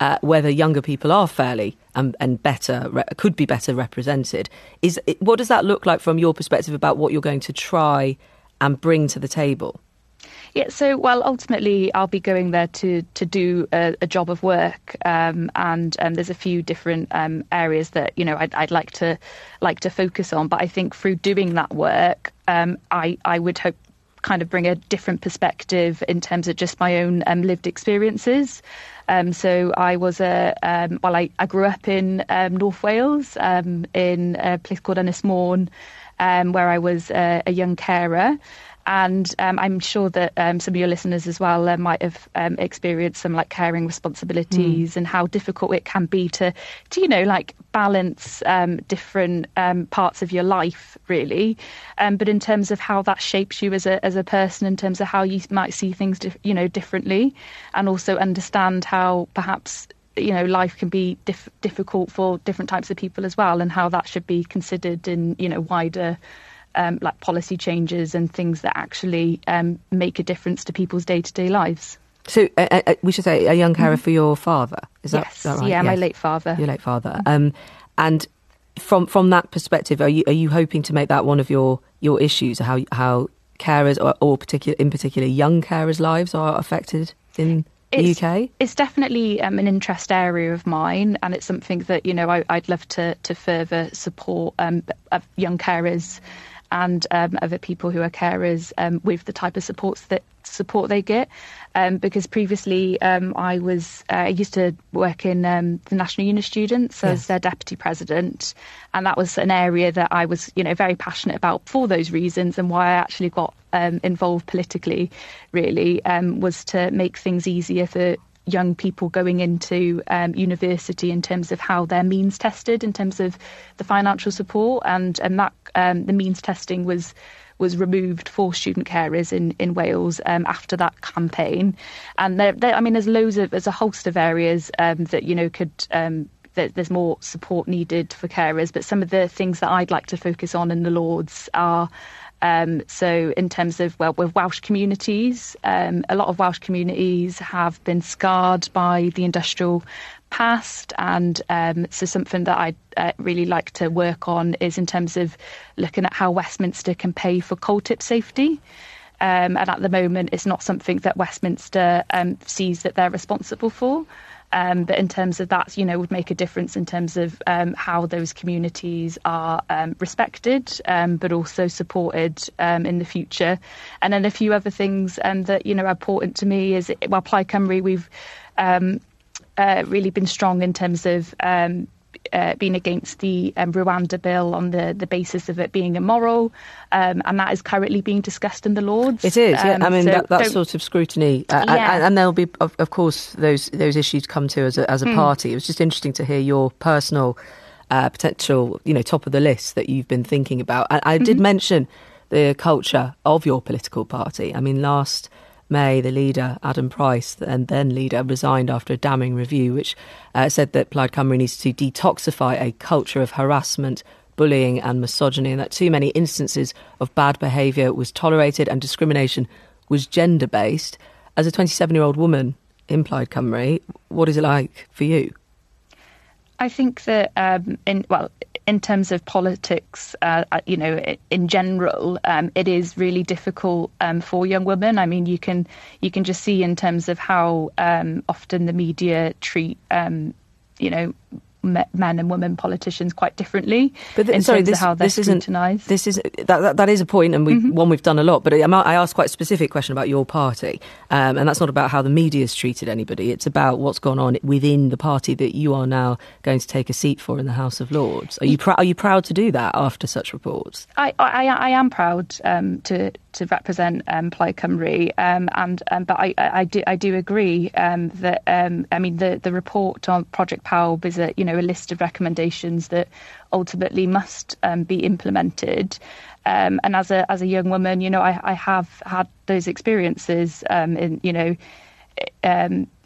Uh, whether younger people are fairly and, and better could be better represented is what does that look like from your perspective about what you're going to try and bring to the table? Yeah, so well, ultimately, I'll be going there to to do a, a job of work, um, and um, there's a few different um, areas that you know I'd, I'd, like to like to focus on. But I think through doing that work, um, I I would hope kind of bring a different perspective in terms of just my own um, lived experiences. Um, so I was a um, well, I, I grew up in um, North Wales um, in a place called Môn, um, where I was a, a young carer. And um, I'm sure that um, some of your listeners as well uh, might have um, experienced some like caring responsibilities mm. and how difficult it can be to, to you know, like balance um, different um, parts of your life, really. Um, but in terms of how that shapes you as a as a person, in terms of how you might see things, you know, differently, and also understand how perhaps you know life can be dif- difficult for different types of people as well, and how that should be considered in you know wider um, like policy changes and things that actually um, make a difference to people's day to day lives. So uh, uh, we should say a young carer mm-hmm. for your father. Is that, yes. that right? Yeah, yes. my late father. Your late father. Um, and from from that perspective, are you are you hoping to make that one of your your issues? How how carers or, or particular in particular young carers' lives are affected in it's, the UK? It's definitely um, an interest area of mine, and it's something that you know I, would love to to further support um, young carers and um, other people who are carers um, with the type of supports that support they get. Um, because previously um, I was uh, I used to work in um, the National Unit Students as yes. their deputy president, and that was an area that I was you know very passionate about for those reasons, and why I actually got um, involved politically. Really was to make things easier for young people going into um, university in terms of how their means tested in terms of the financial support and and that um, the means testing was was removed for student carers in in Wales um, after that campaign. And there, there, I mean there's loads of there's a host of areas um, that you know could um, there's more support needed for carers but some of the things that I'd like to focus on in the Lords are um, so, in terms of well, with Welsh communities, um, a lot of Welsh communities have been scarred by the industrial past, and um, so something that I uh, really like to work on is in terms of looking at how Westminster can pay for coal tip safety. Um, and at the moment, it's not something that Westminster um, sees that they're responsible for. Um, but in terms of that, you know, would make a difference in terms of um, how those communities are um, respected, um, but also supported um, in the future. And then a few other things um, that you know are important to me is well, Plaid Cymru, we've uh, really been strong in terms of uh, been against the um, Rwanda bill on the, the basis of it being immoral, um, and that is currently being discussed in the Lords. It is, yeah. I mean, so that, that sort of scrutiny, uh, yeah. and, and, there'll be, of, of, course, those those issues come to as a, as a mm. party. It was just interesting to hear your personal uh, potential, you know, top of the list that you've been thinking about. And I did mm-hmm. mention the culture of your political party. I mean, last May, the leader, Adam Price, and then leader, resigned after a damning review, which uh, said that Plaid Cymru needs to detoxify a culture of harassment, bullying, and misogyny, and that too many instances of bad behaviour was tolerated and discrimination was gender based. As a 27 year old woman in Plaid Cymru, what is it like for you? I think that um, in well, in terms of politics, uh, uh, you know, in general, um, it is really difficult um, for young women. I mean, you can you can just see in terms of how um, often the media treat, um, you know, men and women politicians quite differently. But th- sorry, this, how they're this isn't this is that, that, that is a point, and we mm-hmm. one we've done a lot. But I asked quite a specific question about your party, um, and that's not about how the media's treated anybody. It's about what's gone on within the party that you are now going to take a seat for in the House of Lords. Are you pr- are you proud to do that after such reports? I I, I am proud um, to to represent um, Plaid Cymru, um, and um, but I, I do I do agree um, that um, I mean the the report on Project PAWB is a you know a list of recommendations that ultimately must um, be implemented. and as a as a young woman, you know I, I have had those experiences in you know.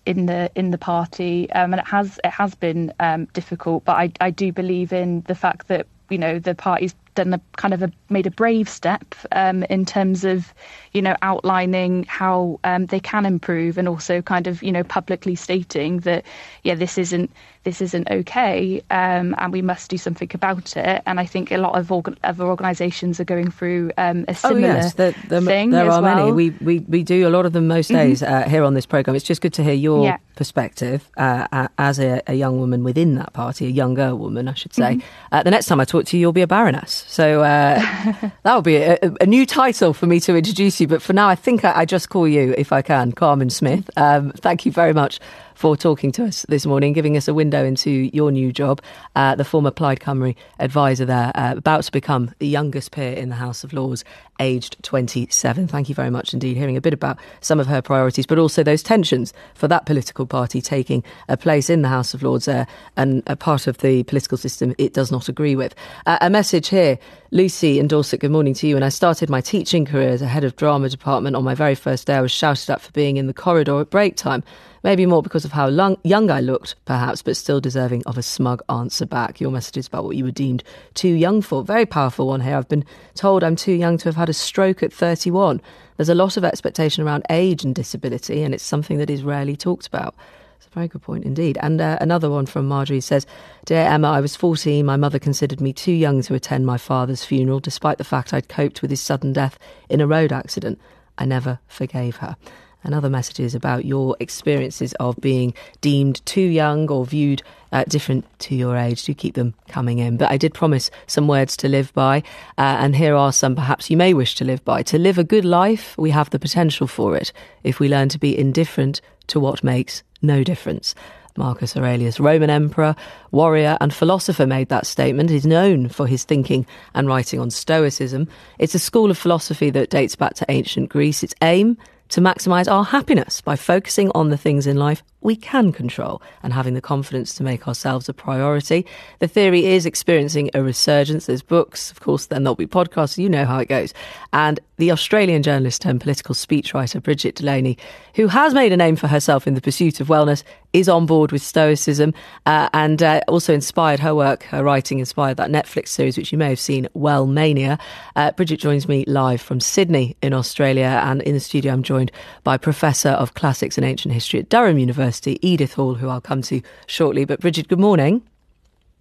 in the in the party, and it has it has been difficult. But I I do believe in the fact that you know the party's done a kind of a, made a brave step um, in terms of you know outlining how um, they can improve and also kind of you know publicly stating that yeah this isn't this isn't okay um, and we must do something about it and I think a lot of orga- other organisations are going through um, a similar oh, yes. the, the, thing there are well. many we, we we do a lot of them most mm-hmm. days mm-hmm. uh, here on this programme it's just good to hear your yeah. perspective uh, as a, a, young woman within that party a younger woman I should say mm-hmm. uh, the next time I talk to you you'll be a baroness so uh, that will be a, a, new title for me to introduce you. But for now, I think I, I just call you, if I can, Carmen Smith. Um, thank you very much for talking to us this morning, giving us a window into your new job. Uh, the former Plaid Cymru advisor there, uh, about to become the youngest peer in the House of Lords, aged 27. Thank you very much indeed. Hearing a bit about some of her priorities, but also those tensions for that political party taking a place in the House of Lords there and a part of the political system it does not agree with. Uh, a message here. Lucy in Dorset, good morning to you. When I started my teaching career as a head of drama department on my very first day, I was shouted at for being in the corridor at break time. Maybe more because of how long, young I looked, perhaps, but still deserving of a smug answer back. Your message is about what you were deemed too young for. Very powerful one here. I've been told I'm too young to have had a stroke at 31. There's a lot of expectation around age and disability, and it's something that is rarely talked about. It's a very good point indeed. And uh, another one from Marjorie says Dear Emma, I was 14. My mother considered me too young to attend my father's funeral, despite the fact I'd coped with his sudden death in a road accident. I never forgave her and other messages about your experiences of being deemed too young or viewed uh, different to your age. Do keep them coming in. But I did promise some words to live by, uh, and here are some perhaps you may wish to live by. To live a good life, we have the potential for it if we learn to be indifferent to what makes no difference. Marcus Aurelius, Roman emperor, warrior, and philosopher, made that statement. He's known for his thinking and writing on Stoicism. It's a school of philosophy that dates back to ancient Greece. Its aim to maximize our happiness by focusing on the things in life we can control and having the confidence to make ourselves a priority. The theory is experiencing a resurgence. There's books, of course, then there'll be podcasts. You know how it goes. And the Australian journalist and political speechwriter Brigid Delaney, who has made a name for herself in the pursuit of wellness, is on board with Stoicism uh, and uh, also inspired her work, her writing inspired that Netflix series, which you may have seen, Wellmania. Uh, Brigid joins me live from Sydney in Australia. And in the studio, I'm joined by Professor of Classics and Ancient History at Durham University, Edith Hall, who I'll come to shortly. But Brigid, good morning.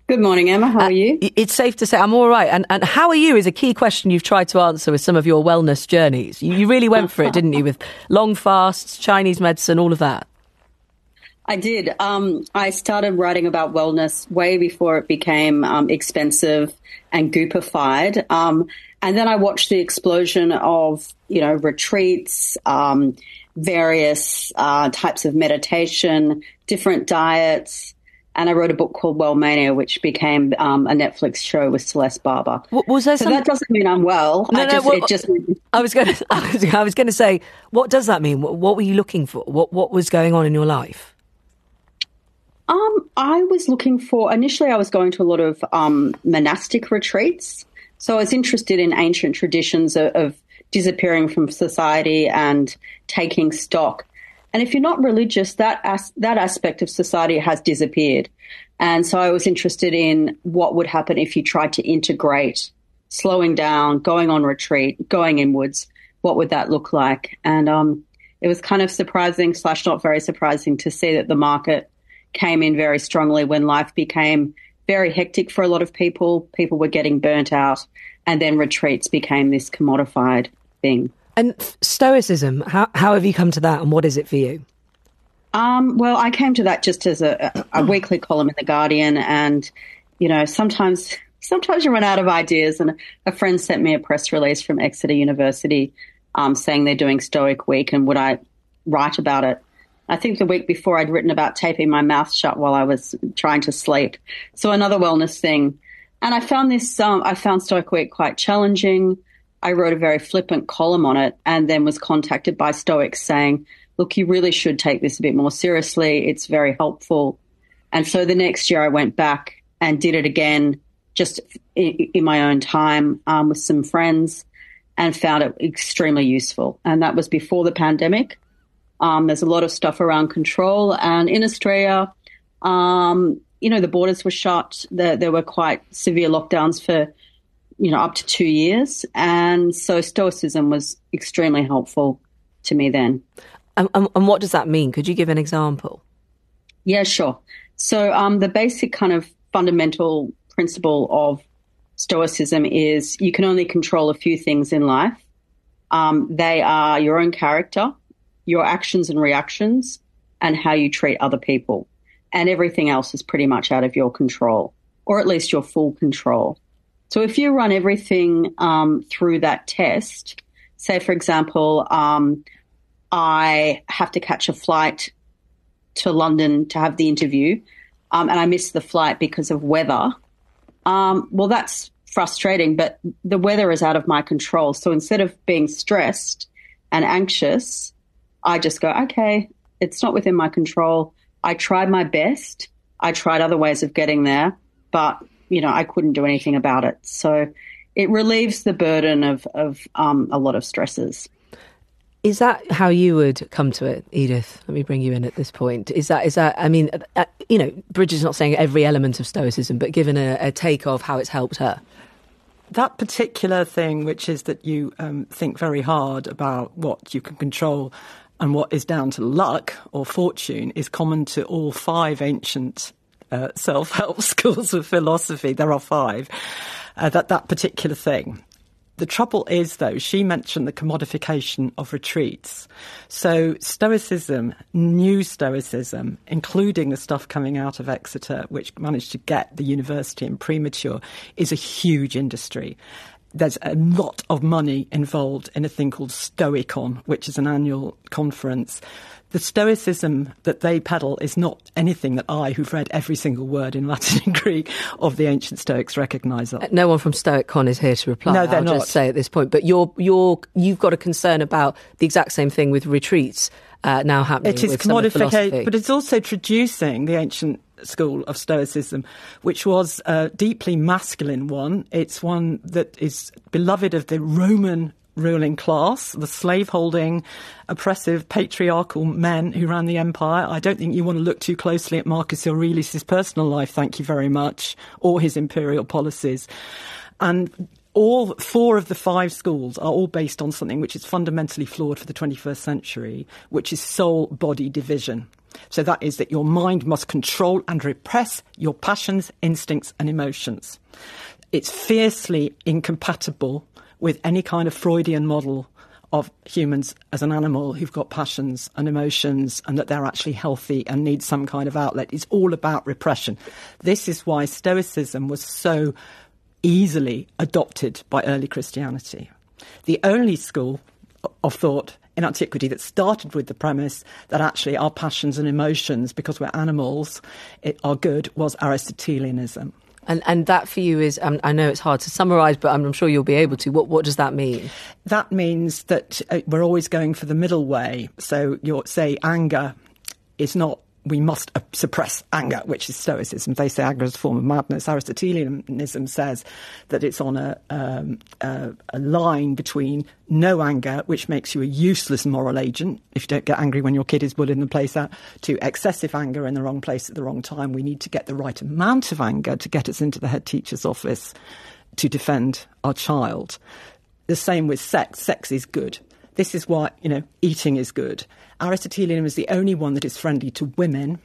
Good morning, Emma. How are you? Uh, it's safe to say I'm all right. And, and how are you is a key question you've tried to answer with some of your wellness journeys. You, you really went for it, didn't you, with long fasts, Chinese medicine, all of that? I did. Um, I started writing about wellness way before it became um, expensive and goopified. Um, and then I watched the explosion of, you know, retreats, um, various uh, types of meditation, different diets, and I wrote a book called Wellmania, which became um, a Netflix show with Celeste Barber. was there so that doesn't mean I'm well. No, I just, no, it just. I was going to. I was going to say, what does that mean? What, what, were you looking for? What What was going on in your life? Um, I was looking for. Initially, I was going to a lot of um, monastic retreats. So I was interested in ancient traditions of, of disappearing from society and taking stock. And if you're not religious, that as- that aspect of society has disappeared. And so I was interested in what would happen if you tried to integrate slowing down, going on retreat, going inwards. What would that look like? And um, it was kind of surprising slash not very surprising to see that the market came in very strongly when life became very hectic for a lot of people. People were getting burnt out, and then retreats became this commodified thing. And Stoicism, how, how have you come to that, and what is it for you? Um, well, I came to that just as a, a, weekly column in the Guardian, and you know, sometimes sometimes you run out of ideas. And a friend sent me a press release from Exeter University um, saying they're doing Stoic Week, and would I write about it? I think the week before I'd written about taping my mouth shut while I was trying to sleep. So another wellness thing. And I found this, um, I found Stoic Week quite challenging. I wrote a very flippant column on it and then was contacted by Stoics saying, look, you really should take this a bit more seriously. It's very helpful. And so the next year I went back and did it again, just in, my own time um, with some friends and found it extremely useful. And that was before the pandemic. Um, there's a lot of stuff around control. And in Australia, um, you know, the borders were shut. There, there, were quite severe lockdowns for, you know, up to two years. And so Stoicism was extremely helpful to me then. And, and what does that mean? Could you give an example? Yeah, sure. So um, the basic kind of fundamental principle of Stoicism is you can only control a few things in life. Um, they are your own character, your actions and reactions, and how you treat other people. And everything else is pretty much out of your control, or at least your full control. So if you run everything um, through that test, say, for example, um, I have to catch a flight to London to have the interview, um, and I miss the flight because of weather. Um, well, that's frustrating, but the weather is out of my control. So instead of being stressed and anxious, I just go, okay, it's not within my control. I tried my best. I tried other ways of getting there, but you know, I couldn't do anything about it. So it relieves the burden of, of um, a lot of stresses. Is that how you would come to it, Edith? Let me bring you in at this point. Is that is that? I mean, uh, you know, Brigid's not saying every element of Stoicism, but given a, a take of how it's helped her that particular thing, which is that you um, think very hard about what you can control and what is down to luck or fortune is common to all five ancient uh, self-help schools of philosophy. There are five. Uh, that that particular thing. The trouble is, though, she mentioned the commodification of retreats. So, Stoicism, new Stoicism, including the stuff coming out of Exeter, which managed to get the university in premature, is a huge industry there's a lot of money involved in a thing called Stoicon, which is an annual conference. The Stoicism that they peddle is not anything that I, who've read every single word in Latin and Greek of the ancient Stoics, recognise. No one from Stoicon is here to reply. No, they're I'll not. just say at this point. But you're, you're, you've got a concern about the exact same thing with retreats uh, now happening. It is commodification, but it's also traducing the ancient school of Stoicism, which was a deeply masculine one. It's one that is beloved of the Roman ruling class, the slave-holding, oppressive, patriarchal men who ran the empire. I don't think you want to look too closely at Marcus Aurelius' personal life, thank you very much, or his imperial policies. And all four of the five schools are all based on something which is fundamentally flawed for the 21st century, which is soul body division. So that is that your mind must control and repress your passions, instincts, and emotions. It's fiercely incompatible with any kind of Freudian model of humans as an animal who've got passions and emotions and that they're actually healthy and need some kind of outlet. It's all about repression. This is why Stoicism was so easily adopted by early Christianity. The only school of thought in antiquity that started with the premise that actually our passions and emotions, because we're animals, it, are good, was Aristotelianism. And and that for you is um, I know it's hard to summarise, but I'm, I'm, sure you'll be able to. What what does that mean? That means that uh, we're always going for the middle way. So your say anger is not we must uh, suppress anger, which is Stoicism. They say anger is a form of madness. Aristotelianism says that it's on a, um, a, a, line between no anger, which makes you a useless moral agent if you don't get angry when your kid is bullying the place out, to excessive anger in the wrong place at the wrong time. We need to get the right amount of anger to get us into the head teacher's office to defend our child. The same with sex. Sex is good. This is why, you know, eating is good. Aristotelianism is the only one that is friendly to women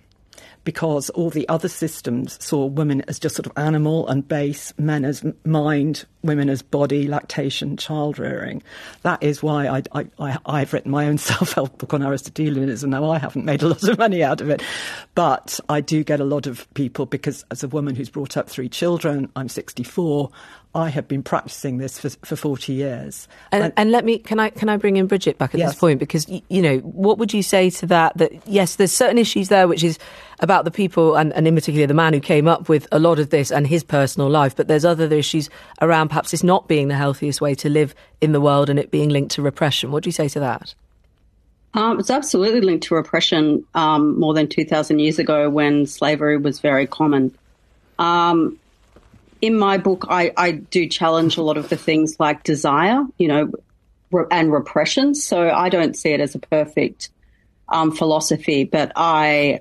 because all the other systems saw women as just sort of animal and base, men as mind, women as body, lactation, child rearing. That is why I, have written my own self help book on Aristotelianism. Now, I haven't made a lot of money out of it, but I do get a lot of people because, as a woman who's brought up three children, I'm 64. I have been practicing this for, for 40 years. And, and, and, let me, can I, can I bring in Brigid back at yes. this point? Because, you know, what would you say to that? That, yes, there's certain issues there, which is about the people, and, and in particular the man who came up with a lot of this and his personal life, but there's other issues around perhaps this not being the healthiest way to live in the world and it being linked to repression. What do you say to that? Um, it's absolutely linked to repression um, more than 2,000 years ago when slavery was very common. Um, in my book, I, I, do challenge a lot of the things like desire, you know, re- and repression. So I don't see it as a perfect um, philosophy, but I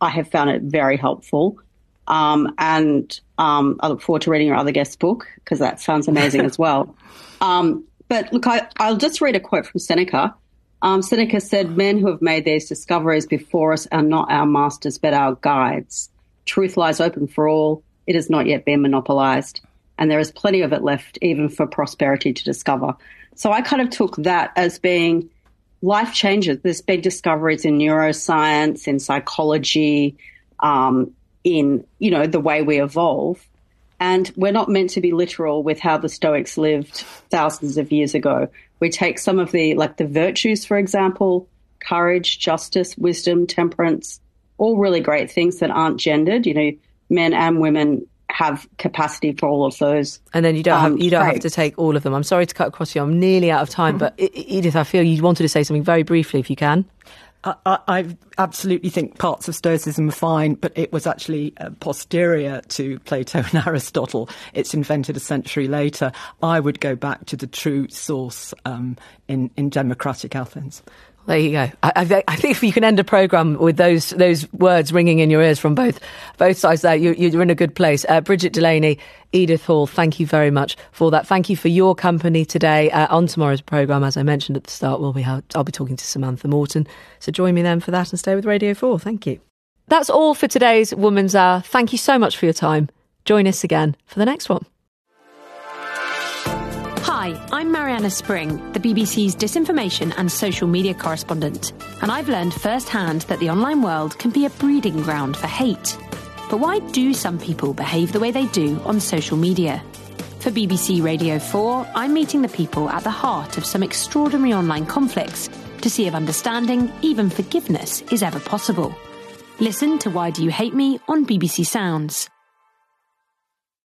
I have found it very helpful. Um, and um, I look forward to reading your other guest book because that sounds amazing as well. Um, but look, I, will just read a quote from Seneca. Um, Seneca said, Men who have made these discoveries before us are not our masters, but our guides. Truth lies open for all. It has not yet been monopolized. And there is plenty of it left, even for prosperity to discover. So I kind of took that as being life changes. There's been discoveries in neuroscience, in psychology, um, in you know the way we evolve, and we're not meant to be literal with how the Stoics lived thousands of years ago. We take some of the like the virtues, for example, courage, justice, wisdom, temperance, all really great things that aren't gendered. You know, men and women have capacity for all of those. And then you don't um, have you don't traits. have to take all of them. I'm sorry to cut across you. I'm nearly out of time, but Edith, I feel you wanted to say something very briefly, if you can. I, I, absolutely think parts of Stoicism are fine, but it was actually uh, posterior to Plato and Aristotle. It's invented a century later. I would go back to the true source um, in, in democratic Athens. There you go. I, I, think if you can end a program with those those words ringing in your ears from both both sides, there you, are in a good place. Uh, Brigid Delaney, Edith Hall, thank you very much for that. Thank you for your company today. Uh, on tomorrow's program, as I mentioned at the start, we'll be I'll be talking to Samantha Morton. So join me then for that and stay with Radio Four. Thank you. That's all for today's Woman's Hour. Thank you so much for your time. Join us again for the next one. Hi, I'm Marianna Spring, the BBC's disinformation and social media correspondent, and I've learned firsthand that the online world can be a breeding ground for hate. But why do some people behave the way they do on social media? For BBC Radio 4, I'm meeting the people at the heart of some extraordinary online conflicts to see if understanding, even forgiveness, is ever possible. Listen to Why Do You Hate Me on BBC Sounds.